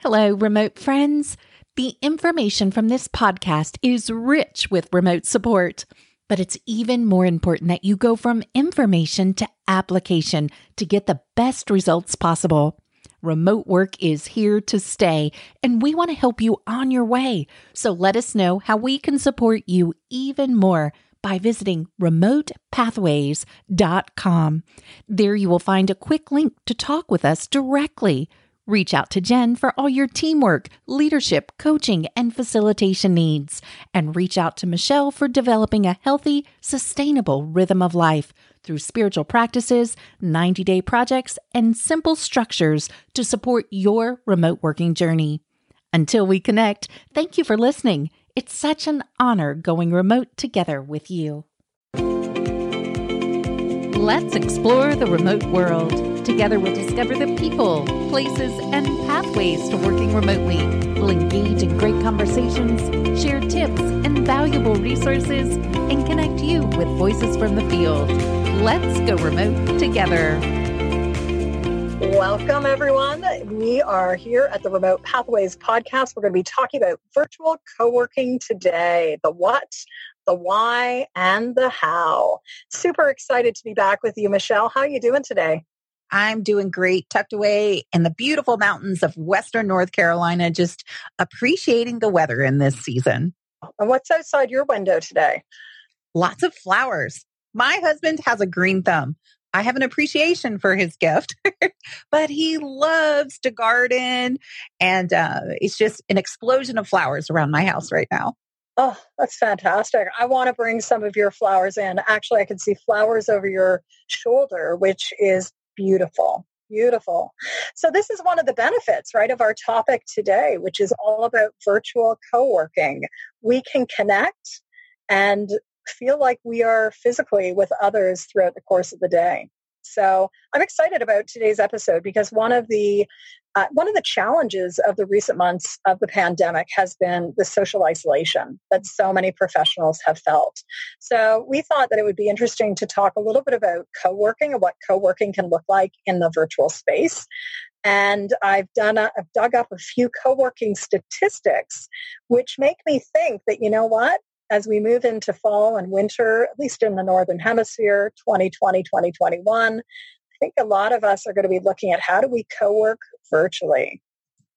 Hello, remote friends. The information from this podcast is rich with remote support, but it's even more important that you go from information to application to get the best results possible. Remote work is here to stay, and we want to help you on your way. So let us know how we can support you even more by visiting remotepathways.com. There you will find a quick link to talk with us directly. Reach out to Jen for all your teamwork, leadership, coaching, and facilitation needs. And reach out to Michelle for developing a healthy, sustainable rhythm of life through spiritual practices, 90 day projects, and simple structures to support your remote working journey. Until we connect, thank you for listening. It's such an honor going remote together with you. Let's explore the remote world. Together, we'll discover the people, places, and pathways to working remotely. We'll engage in great conversations, share tips and valuable resources, and connect you with voices from the field. Let's go remote together. Welcome, everyone. We are here at the Remote Pathways podcast. We're going to be talking about virtual co working today the what, the why, and the how. Super excited to be back with you, Michelle. How are you doing today? I'm doing great, tucked away in the beautiful mountains of Western North Carolina, just appreciating the weather in this season. And what's outside your window today? Lots of flowers. My husband has a green thumb. I have an appreciation for his gift, but he loves to garden. And uh, it's just an explosion of flowers around my house right now. Oh, that's fantastic. I want to bring some of your flowers in. Actually, I can see flowers over your shoulder, which is beautiful. Beautiful. So this is one of the benefits, right, of our topic today, which is all about virtual co-working. We can connect and feel like we are physically with others throughout the course of the day. So I'm excited about today's episode because one of the uh, one of the challenges of the recent months of the pandemic has been the social isolation that so many professionals have felt. So we thought that it would be interesting to talk a little bit about co-working and what co-working can look like in the virtual space. And I've done a, I've dug up a few co-working statistics, which make me think that, you know what? As we move into fall and winter, at least in the Northern Hemisphere, 2020, 2021, I think a lot of us are going to be looking at how do we co-work virtually.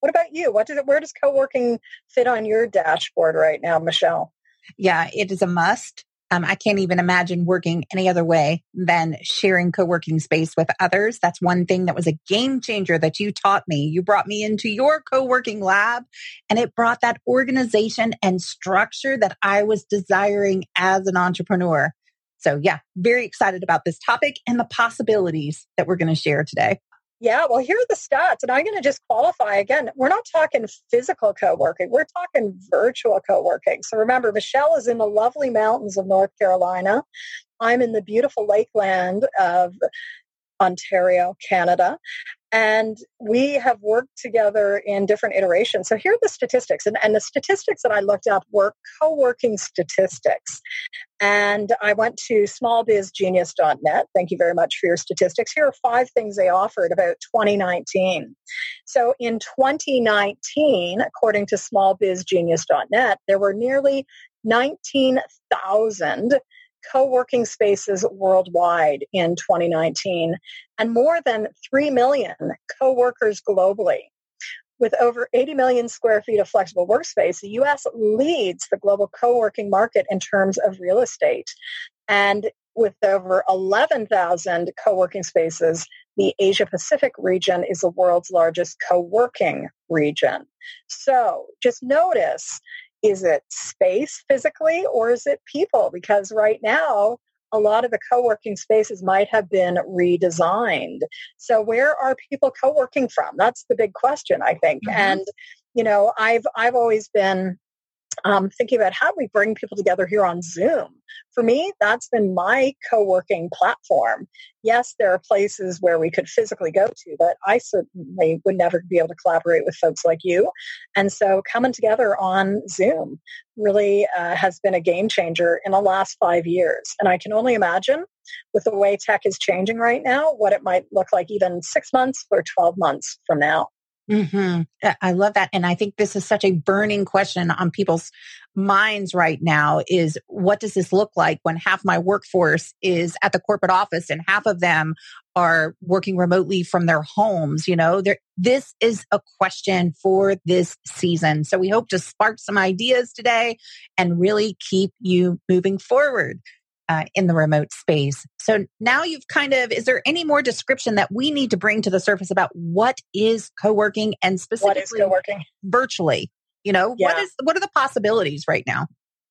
What about you? What does it, where does co-working fit on your dashboard right now, Michelle? Yeah, it is a must. Um, I can't even imagine working any other way than sharing co working space with others. That's one thing that was a game changer that you taught me. You brought me into your co working lab and it brought that organization and structure that I was desiring as an entrepreneur. So, yeah, very excited about this topic and the possibilities that we're going to share today. Yeah, well, here are the stats, and I'm going to just qualify again. We're not talking physical co working, we're talking virtual co working. So remember, Michelle is in the lovely mountains of North Carolina. I'm in the beautiful lakeland of Ontario, Canada. And we have worked together in different iterations. So here are the statistics. And, and the statistics that I looked up were co working statistics. And I went to smallbizgenius.net. Thank you very much for your statistics. Here are five things they offered about 2019. So in 2019, according to smallbizgenius.net, there were nearly 19,000 co-working spaces worldwide in 2019 and more than 3 million co-workers globally. With over 80 million square feet of flexible workspace, the US leads the global co-working market in terms of real estate. And with over 11,000 co-working spaces, the Asia Pacific region is the world's largest co-working region. So just notice is it space physically or is it people? Because right now, a lot of the co-working spaces might have been redesigned. So where are people co-working from? That's the big question, I think. Mm-hmm. And you know, I've I've always been um, thinking about how we bring people together here on Zoom. For me, that's been my co-working platform. Yes, there are places where we could physically go to, but I certainly would never be able to collaborate with folks like you. And so coming together on Zoom really uh, has been a game changer in the last five years. And I can only imagine with the way tech is changing right now, what it might look like even six months or 12 months from now. Mm-hmm. I love that. And I think this is such a burning question on people's minds right now is what does this look like when half my workforce is at the corporate office and half of them are working remotely from their homes? You know, there, this is a question for this season. So we hope to spark some ideas today and really keep you moving forward uh, in the remote space. So now you've kind of, is there any more description that we need to bring to the surface about what is co-working and specifically what is co-working virtually? You know, yeah. what is, what are the possibilities right now?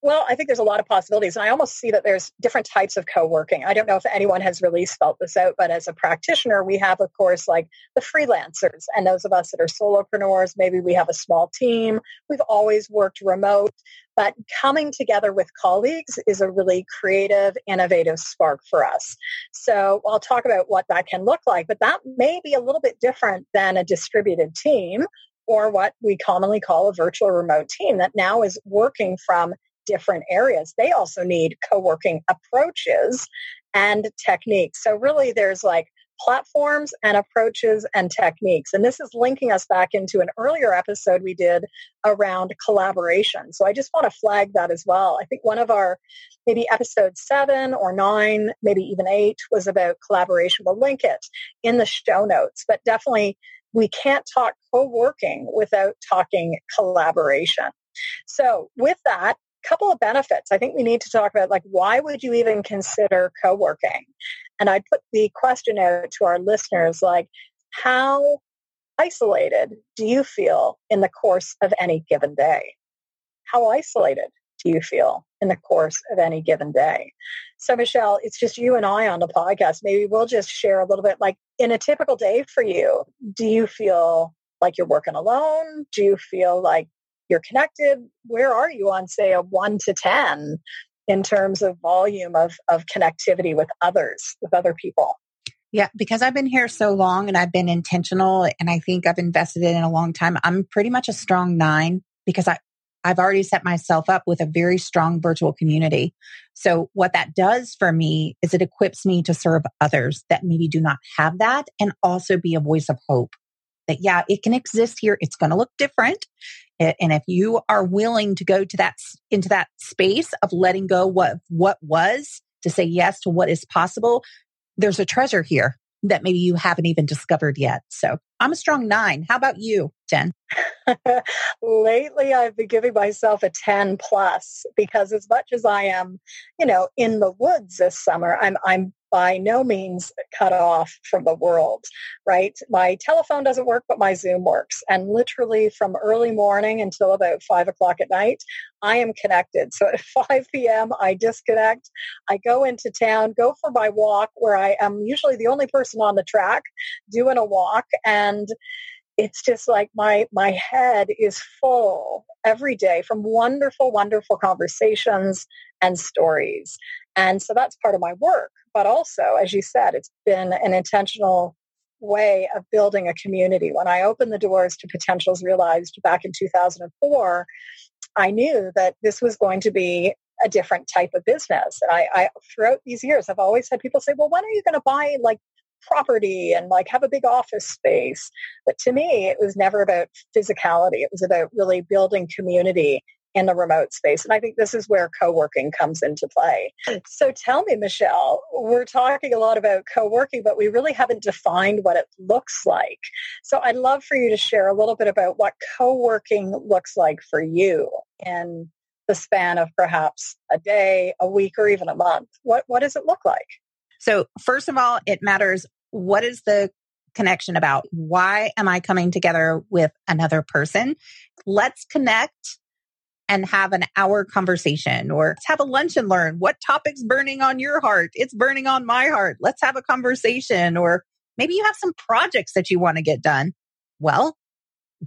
Well, I think there's a lot of possibilities. And I almost see that there's different types of co working. I don't know if anyone has really spelt this out, but as a practitioner, we have, of course, like the freelancers and those of us that are solopreneurs. Maybe we have a small team. We've always worked remote, but coming together with colleagues is a really creative, innovative spark for us. So I'll talk about what that can look like, but that may be a little bit different than a distributed team or what we commonly call a virtual remote team that now is working from different areas. They also need co-working approaches and techniques. So really there's like platforms and approaches and techniques. And this is linking us back into an earlier episode we did around collaboration. So I just want to flag that as well. I think one of our maybe episode seven or nine, maybe even eight was about collaboration. We'll link it in the show notes, but definitely we can't talk co-working without talking collaboration. So with that, couple of benefits. I think we need to talk about like why would you even consider co-working? And I put the question out to our listeners like how isolated do you feel in the course of any given day? How isolated do you feel in the course of any given day? So Michelle, it's just you and I on the podcast. Maybe we'll just share a little bit like in a typical day for you, do you feel like you're working alone? Do you feel like you're connected. Where are you on, say, a one to 10 in terms of volume of, of connectivity with others, with other people? Yeah, because I've been here so long and I've been intentional and I think I've invested in a long time. I'm pretty much a strong nine because I, I've already set myself up with a very strong virtual community. So what that does for me is it equips me to serve others that maybe do not have that and also be a voice of hope that yeah, it can exist here. It's going to look different. And if you are willing to go to that, into that space of letting go what, what was to say yes to what is possible, there's a treasure here that maybe you haven't even discovered yet. So I'm a strong nine. How about you, Jen? Lately, I've been giving myself a 10 plus because as much as I am, you know, in the woods this summer, I'm, I'm by no means cut off from the world, right? My telephone doesn't work, but my Zoom works. And literally from early morning until about five o'clock at night, I am connected. So at 5 p.m., I disconnect. I go into town, go for my walk where I am usually the only person on the track doing a walk. And it's just like my my head is full every day from wonderful wonderful conversations and stories and so that's part of my work but also, as you said, it's been an intentional way of building a community. When I opened the doors to Potentials Realized back in 2004, I knew that this was going to be a different type of business. And I, I throughout these years, I've always had people say, well, when are you going to buy like property and like have a big office space? But to me, it was never about physicality. It was about really building community in a remote space. And I think this is where co-working comes into play. So tell me, Michelle, we're talking a lot about co-working, but we really haven't defined what it looks like. So I'd love for you to share a little bit about what co-working looks like for you in the span of perhaps a day, a week, or even a month. What, what does it look like? So first of all, it matters what is the connection about? Why am I coming together with another person? Let's connect and have an hour conversation or let's have a lunch and learn what topic's burning on your heart. It's burning on my heart. Let's have a conversation or maybe you have some projects that you want to get done. Well,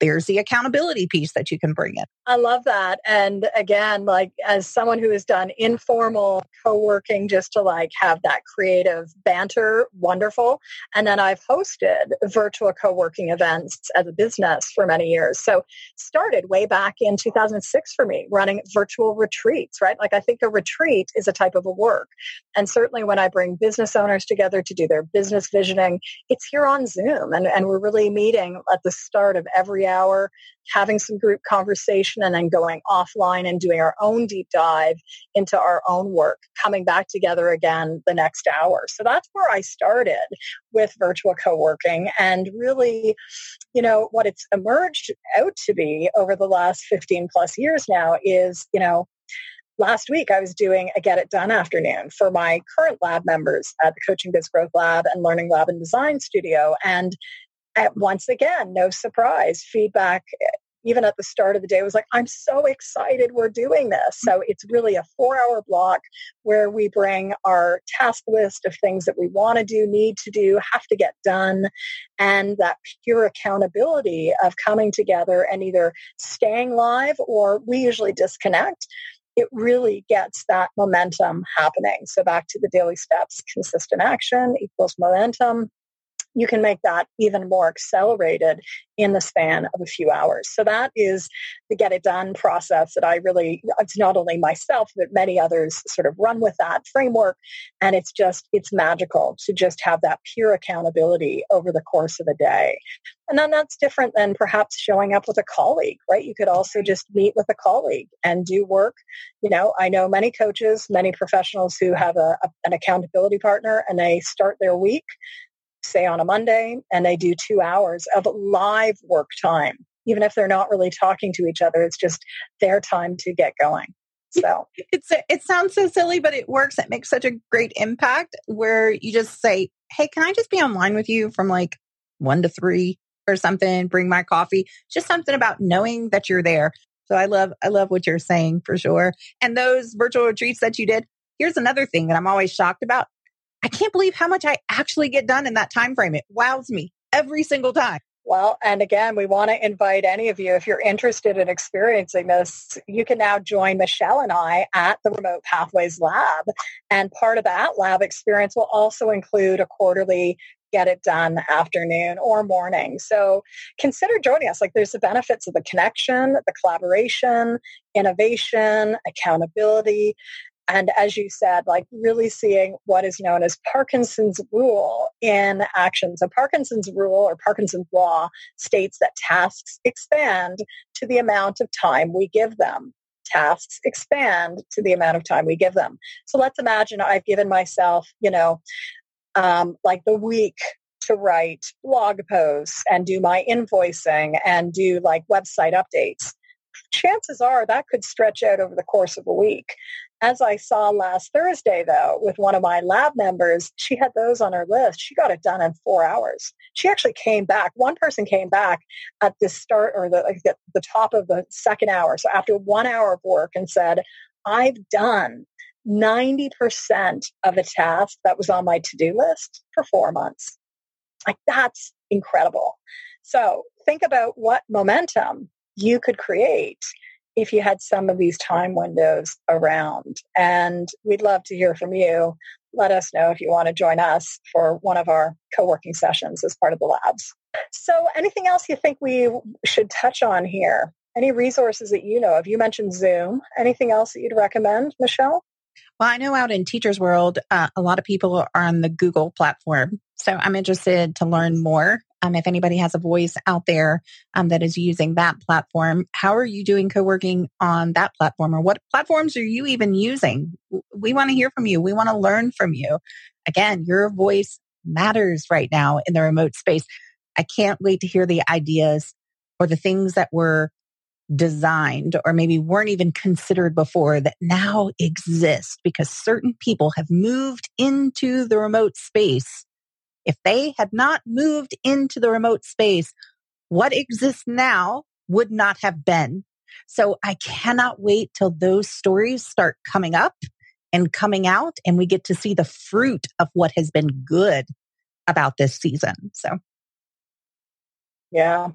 there's the accountability piece that you can bring in. I love that. And again, like as someone who has done informal co-working just to like have that creative banter, wonderful. And then I've hosted virtual co-working events as a business for many years. So started way back in 2006 for me running virtual retreats, right? Like I think a retreat is a type of a work. And certainly when I bring business owners together to do their business visioning, it's here on Zoom and, and we're really meeting at the start of every hour, having some group conversation and then going offline and doing our own deep dive into our own work, coming back together again the next hour. So that's where I started with virtual co-working and really, you know, what it's emerged out to be over the last 15 plus years now is, you know, last week I was doing a Get It Done afternoon for my current lab members at the Coaching Biz Growth Lab and Learning Lab and Design Studio. And once again, no surprise, feedback even at the start of the day was like, I'm so excited we're doing this. So it's really a four hour block where we bring our task list of things that we want to do, need to do, have to get done, and that pure accountability of coming together and either staying live or we usually disconnect it really gets that momentum happening. So back to the daily steps, consistent action equals momentum you can make that even more accelerated in the span of a few hours. So that is the get it done process that I really, it's not only myself, but many others sort of run with that framework. And it's just, it's magical to just have that pure accountability over the course of a day. And then that's different than perhaps showing up with a colleague, right? You could also just meet with a colleague and do work. You know, I know many coaches, many professionals who have a, a, an accountability partner and they start their week say on a Monday, and they do two hours of live work time. Even if they're not really talking to each other, it's just their time to get going. So it's a, it sounds so silly, but it works. It makes such a great impact where you just say, "Hey, can I just be online with you from like one to three or something? Bring my coffee." Just something about knowing that you're there. So I love I love what you're saying for sure. And those virtual retreats that you did. Here's another thing that I'm always shocked about. I can't believe how much I actually get done in that time frame. It wows me every single time. Well, and again, we want to invite any of you, if you're interested in experiencing this, you can now join Michelle and I at the Remote Pathways Lab. And part of that lab experience will also include a quarterly get it done afternoon or morning. So consider joining us. Like there's the benefits of the connection, the collaboration, innovation, accountability. And as you said, like really seeing what is known as Parkinson's rule in action. So Parkinson's rule or Parkinson's law states that tasks expand to the amount of time we give them. Tasks expand to the amount of time we give them. So let's imagine I've given myself, you know, um, like the week to write blog posts and do my invoicing and do like website updates chances are that could stretch out over the course of a week. As I saw last Thursday, though, with one of my lab members, she had those on her list. She got it done in four hours. She actually came back. One person came back at the start or the, like the top of the second hour. So after one hour of work and said, I've done 90% of a task that was on my to-do list for four months. Like that's incredible. So think about what momentum you could create if you had some of these time windows around. And we'd love to hear from you. Let us know if you want to join us for one of our co working sessions as part of the labs. So, anything else you think we should touch on here? Any resources that you know of? You mentioned Zoom. Anything else that you'd recommend, Michelle? Well, I know out in Teachers World, uh, a lot of people are on the Google platform. So I'm interested to learn more um, if anybody has a voice out there um, that is using that platform, how are you doing co-working on that platform or what platforms are you even using? We want to hear from you. We want to learn from you. Again, your voice matters right now in the remote space. I can't wait to hear the ideas or the things that were designed or maybe weren't even considered before that now exist because certain people have moved into the remote space if they had not moved into the remote space, what exists now would not have been. So I cannot wait till those stories start coming up and coming out and we get to see the fruit of what has been good about this season. So Yeah,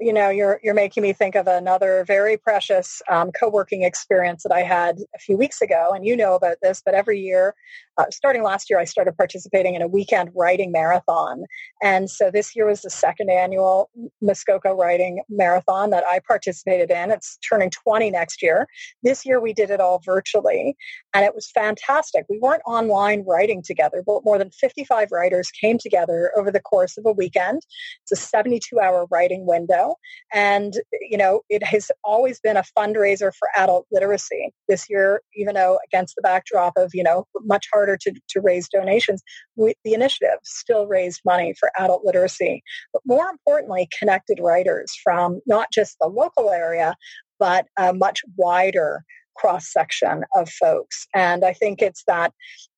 you know, you're you're making me think of another very precious um, co-working experience that I had a few weeks ago, and you know about this. But every year, uh, starting last year, I started participating in a weekend writing marathon, and so this year was the second annual Muskoka Writing Marathon that I participated in. It's turning 20 next year. This year, we did it all virtually, and it was fantastic. We weren't online writing together, but more than 55 writers came together over the course of a weekend. It's a 72 hour writing window. And, you know, it has always been a fundraiser for adult literacy. This year, even though against the backdrop of, you know, much harder to, to raise donations, we, the initiative still raised money for adult literacy. But more importantly, connected writers from not just the local area, but a much wider cross section of folks. And I think it's that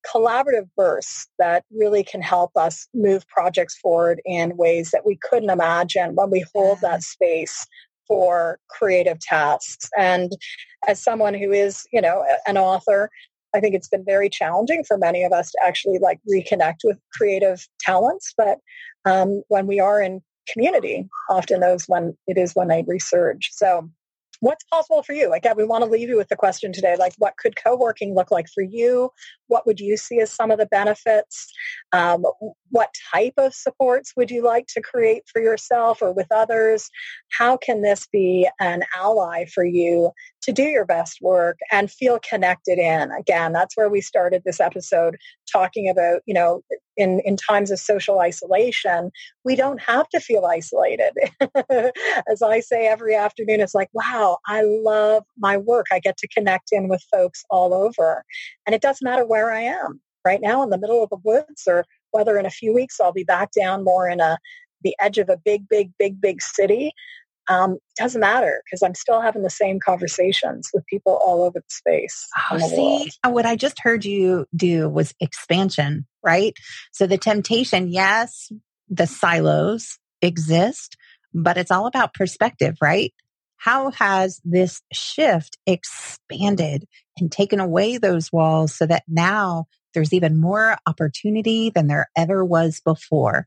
collaborative burst that really can help us move projects forward in ways that we couldn't imagine when we hold that space for creative tasks. And as someone who is, you know, an author, I think it's been very challenging for many of us to actually like reconnect with creative talents. But um, when we are in community, often those when it is when they resurge. So what's possible for you? Like, we want to leave you with the question today, like, what could co-working look like for you? What would you see as some of the benefits? Um, what type of supports would you like to create for yourself or with others? How can this be an ally for you to do your best work and feel connected in? Again, that's where we started this episode talking about, you know, in, in times of social isolation, we don't have to feel isolated. As I say every afternoon, it's like, wow, I love my work. I get to connect in with folks all over. And it doesn't matter where I am right now in the middle of the woods or whether in a few weeks I'll be back down more in a the edge of a big, big, big, big city. Um, doesn't matter because I'm still having the same conversations with people all over the space. Oh, the see, world. What I just heard you do was expansion, right? So the temptation, yes, the silos exist, but it's all about perspective, right? How has this shift expanded and taken away those walls so that now there's even more opportunity than there ever was before.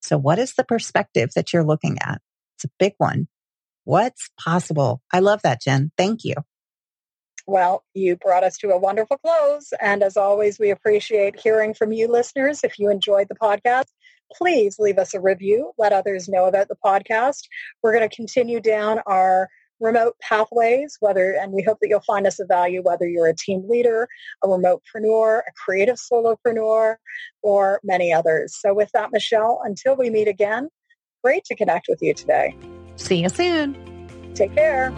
So what is the perspective that you're looking at? It's a big one. What's possible? I love that, Jen. Thank you. Well, you brought us to a wonderful close. And as always, we appreciate hearing from you listeners. If you enjoyed the podcast, please leave us a review. Let others know about the podcast. We're going to continue down our remote pathways, whether, and we hope that you'll find us of value, whether you're a team leader, a remotepreneur, a creative solopreneur, or many others. So with that, Michelle, until we meet again, great to connect with you today. See you soon. Take care.